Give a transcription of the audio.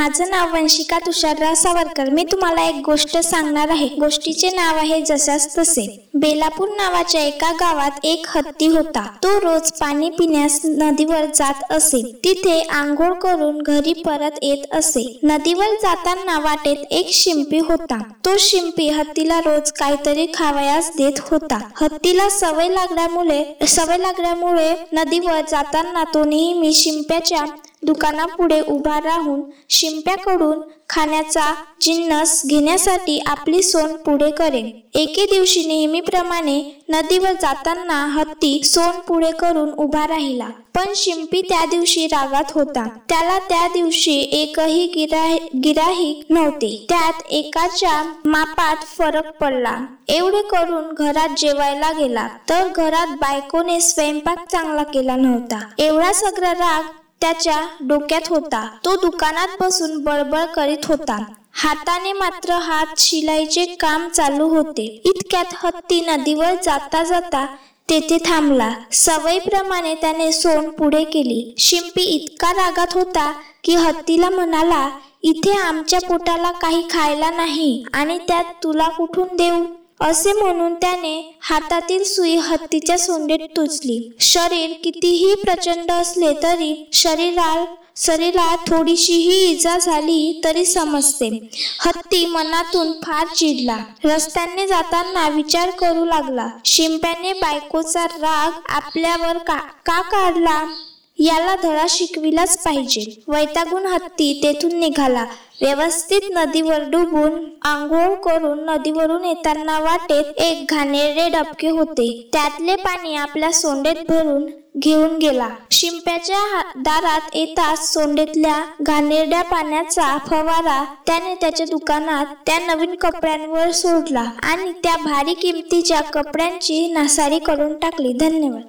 माझं नाव वंशिका तुषारराव सावरकर. मी तुम्हाला एक गोष्ट सांगणार आहे. गोष्टीचे नाव आहे जशास तसे. बेलापूर नावाच्या एका गावात एक हत्ती होता. तो रोज पाणी पिण्यास नदीवर जात असे. तिथे आंघोळ करून घरी परत येत असे. नदीवर जाताना वाटेत एक शिंपी होता. तो शिंपी हत्तीला रोज काहीतरी खावयास देत होता. हत्तीला सवय लागल्यामुळे सवय लागल्यामुळे नदीवर जाताना तो नेहमी शिंप्याच्या दुकानापुढे उभा राहून शिंप्याकडून खाण्याचा जिन्नस घेण्यासाठी आपली सोन पुढे करे एके दिवशी नेहमीप्रमाणे नदीवर जाताना हत्ती सोन पुढे करून उभा राहिला. पण शिंपी त्या दिवशी रागात होता. त्याला त्या दिवशी एकही गिराही गिराहिक नव्हते. त्यात एकाच्या मापात फरक पडला. एवढे करून घरात जेवायला गेला. तर घरात बायकोने स्वयंपाक चांगला केला नव्हता. एवढा सगळा राग त्याच्या डोक्यात होता. तो दुकानात बसून बळबळ करीत होता. हाताने मात्र हात शिलाईचे काम चालू होते. इतक्यात हत्ती नदीवर जाता जाता तेथे थांबला. सवयीप्रमाणे त्याने सोन पुढे केली. शिंपी इतका रागात होता की हत्तीला म्हणाला इथे आमच्या पोटाला काही खायला नाही आणि त्यात तुला कुठून देऊ? असे म्हणून त्याने हातातील सुई हत्तीच्या सोंडेत टोचली. शरीर कितीही प्रचंड असले तरी शरीराला शरीरात थोडीशीही इजा झाली तरी समजते. हत्ती मनातून फार चिडला. रस्त्याने जाताना विचार करू लागला शिंप्याने बायकोचा राग आपल्यावर का का काढला? याला धडा शिकविलाच पाहिजे. वैतागून हत्ती तेथून निघाला. व्यवस्थित नदीवर डुबून आंघोळ करून नदीवरून येताना वाटेत एक घाणेरडे डबके होते. त्यातले पाणी आपल्या सोंडेत भरून घेऊन गेला. शिंप्याच्या दारात येताच सोंडेतल्या घाणेरड्या पाण्याचा फवारा त्याने त्याच्या दुकानात त्या नवीन कपड्यांवर सोडला आणि त्या भारी किमतीच्या कपड्यांची नासारी करून टाकली. धन्यवाद.